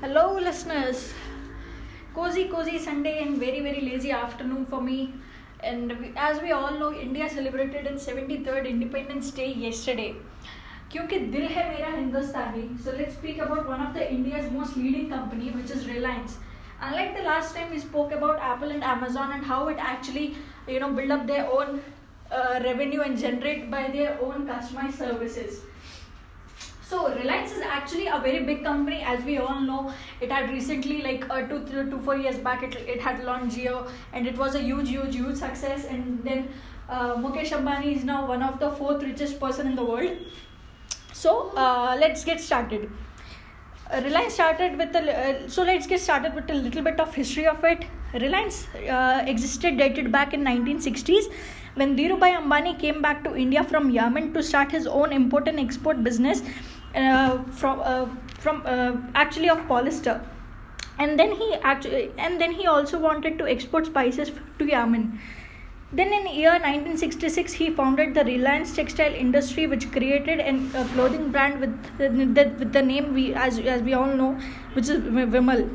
Hello, listeners. Cozy, cozy Sunday and very, very lazy afternoon for me. And we, as we all know, India celebrated its 73rd Independence Day yesterday. क्योंकि दिल है मेरा हिंदुस्तानी so let's speak about one of the India's most leading company which is Reliance unlike the last time we spoke about Apple and Amazon and how it actually you know build up their own uh, revenue and generate by their own customized services so Reliance is actually a very big company, as we all know. It had recently, like uh, two, three, two, four years back, it, it had launched Jio, and it was a huge, huge, huge success. And then uh, Mukesh Ambani is now one of the fourth richest person in the world. So uh, let's get started. Uh, Reliance started with the uh, so let's get started with a little bit of history of it. Reliance uh, existed dated back in 1960s when Dhirubhai Ambani came back to India from Yemen to start his own import and export business uh, from uh, from uh, actually of polyester and then he actually and then he also wanted to export spices to Yemen. Then in year 1966 he founded the Reliance Textile Industry which created a clothing brand with the, with the name we as as we all know which is Vimal.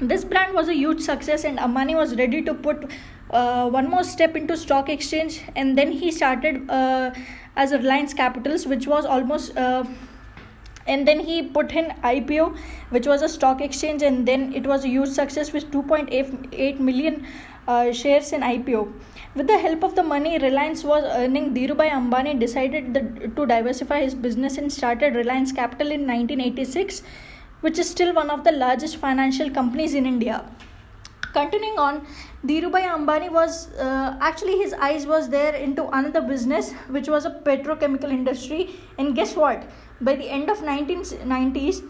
This brand was a huge success and Ambani was ready to put uh, one more step into stock exchange and then he started uh, as a Reliance Capitals which was almost uh, and then he put in IPO, which was a stock exchange, and then it was a huge success with 2.8 million uh, shares in IPO. With the help of the money Reliance was earning, Dhirubhai Ambani decided the, to diversify his business and started Reliance Capital in 1986, which is still one of the largest financial companies in India. Continuing on, Dhirubhai Ambani was uh, actually his eyes was there into another business, which was a petrochemical industry. And guess what? By the end of 1990s,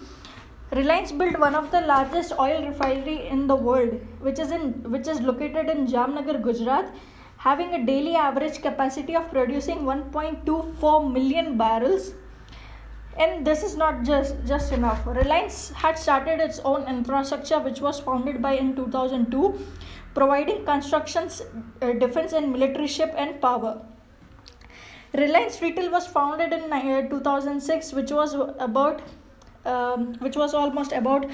Reliance built one of the largest oil refinery in the world, which is in which is located in Jamnagar, Gujarat, having a daily average capacity of producing 1.24 million barrels. And this is not just just enough. Reliance had started its own infrastructure, which was founded by in 2002, providing constructions, uh, defense, and military ship and power. Reliance Retail was founded in uh, 2006, which was about, um, which was almost about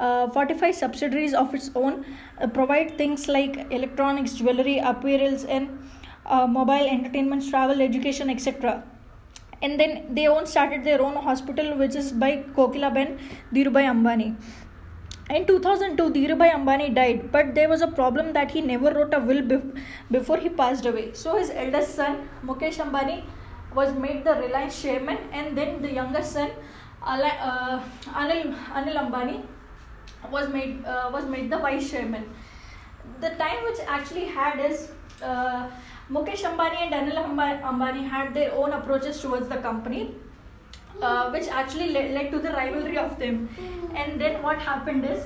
uh, 45 subsidiaries of its own, uh, provide things like electronics, jewelry, apparels, and uh, mobile entertainment, travel, education, etc. And then they own started their own hospital, which is by Kokilaben Dhirubhai Ambani. In 2002, Dhirubhai Ambani died, but there was a problem that he never wrote a will before he passed away. So his eldest son, Mukesh Ambani, was made the Reliance chairman, and then the younger son, uh, Anil, Anil Ambani, was made uh, was made the vice chairman. The time which actually had is uh, Mukesh Ambani and Anil Ambani had their own approaches towards the company uh, which actually led, led, to the rivalry of them. And then what happened is,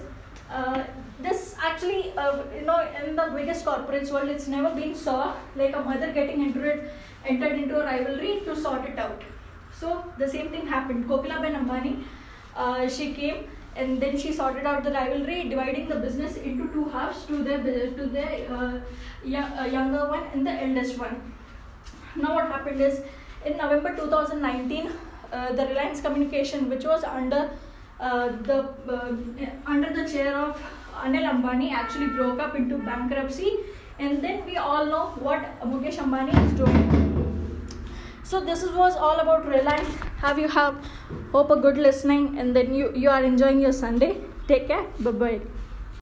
uh, this actually, uh, you know, in the biggest corporates world, it's never been saw like a mother getting into it, entered into a rivalry to sort it out. So the same thing happened. Kokilaben Ambani, uh, she came and then she sorted out the rivalry, dividing the business into two halves to the to the uh, uh, younger one and the eldest one. Now what happened is, in November 2019 uh, the Reliance Communication, which was under uh, the uh, under the chair of Anil Ambani, actually broke up into bankruptcy, and then we all know what Mukesh Ambani is doing. So this was all about Reliance. Have you have hope a good listening, and then you you are enjoying your Sunday. Take care. Bye bye.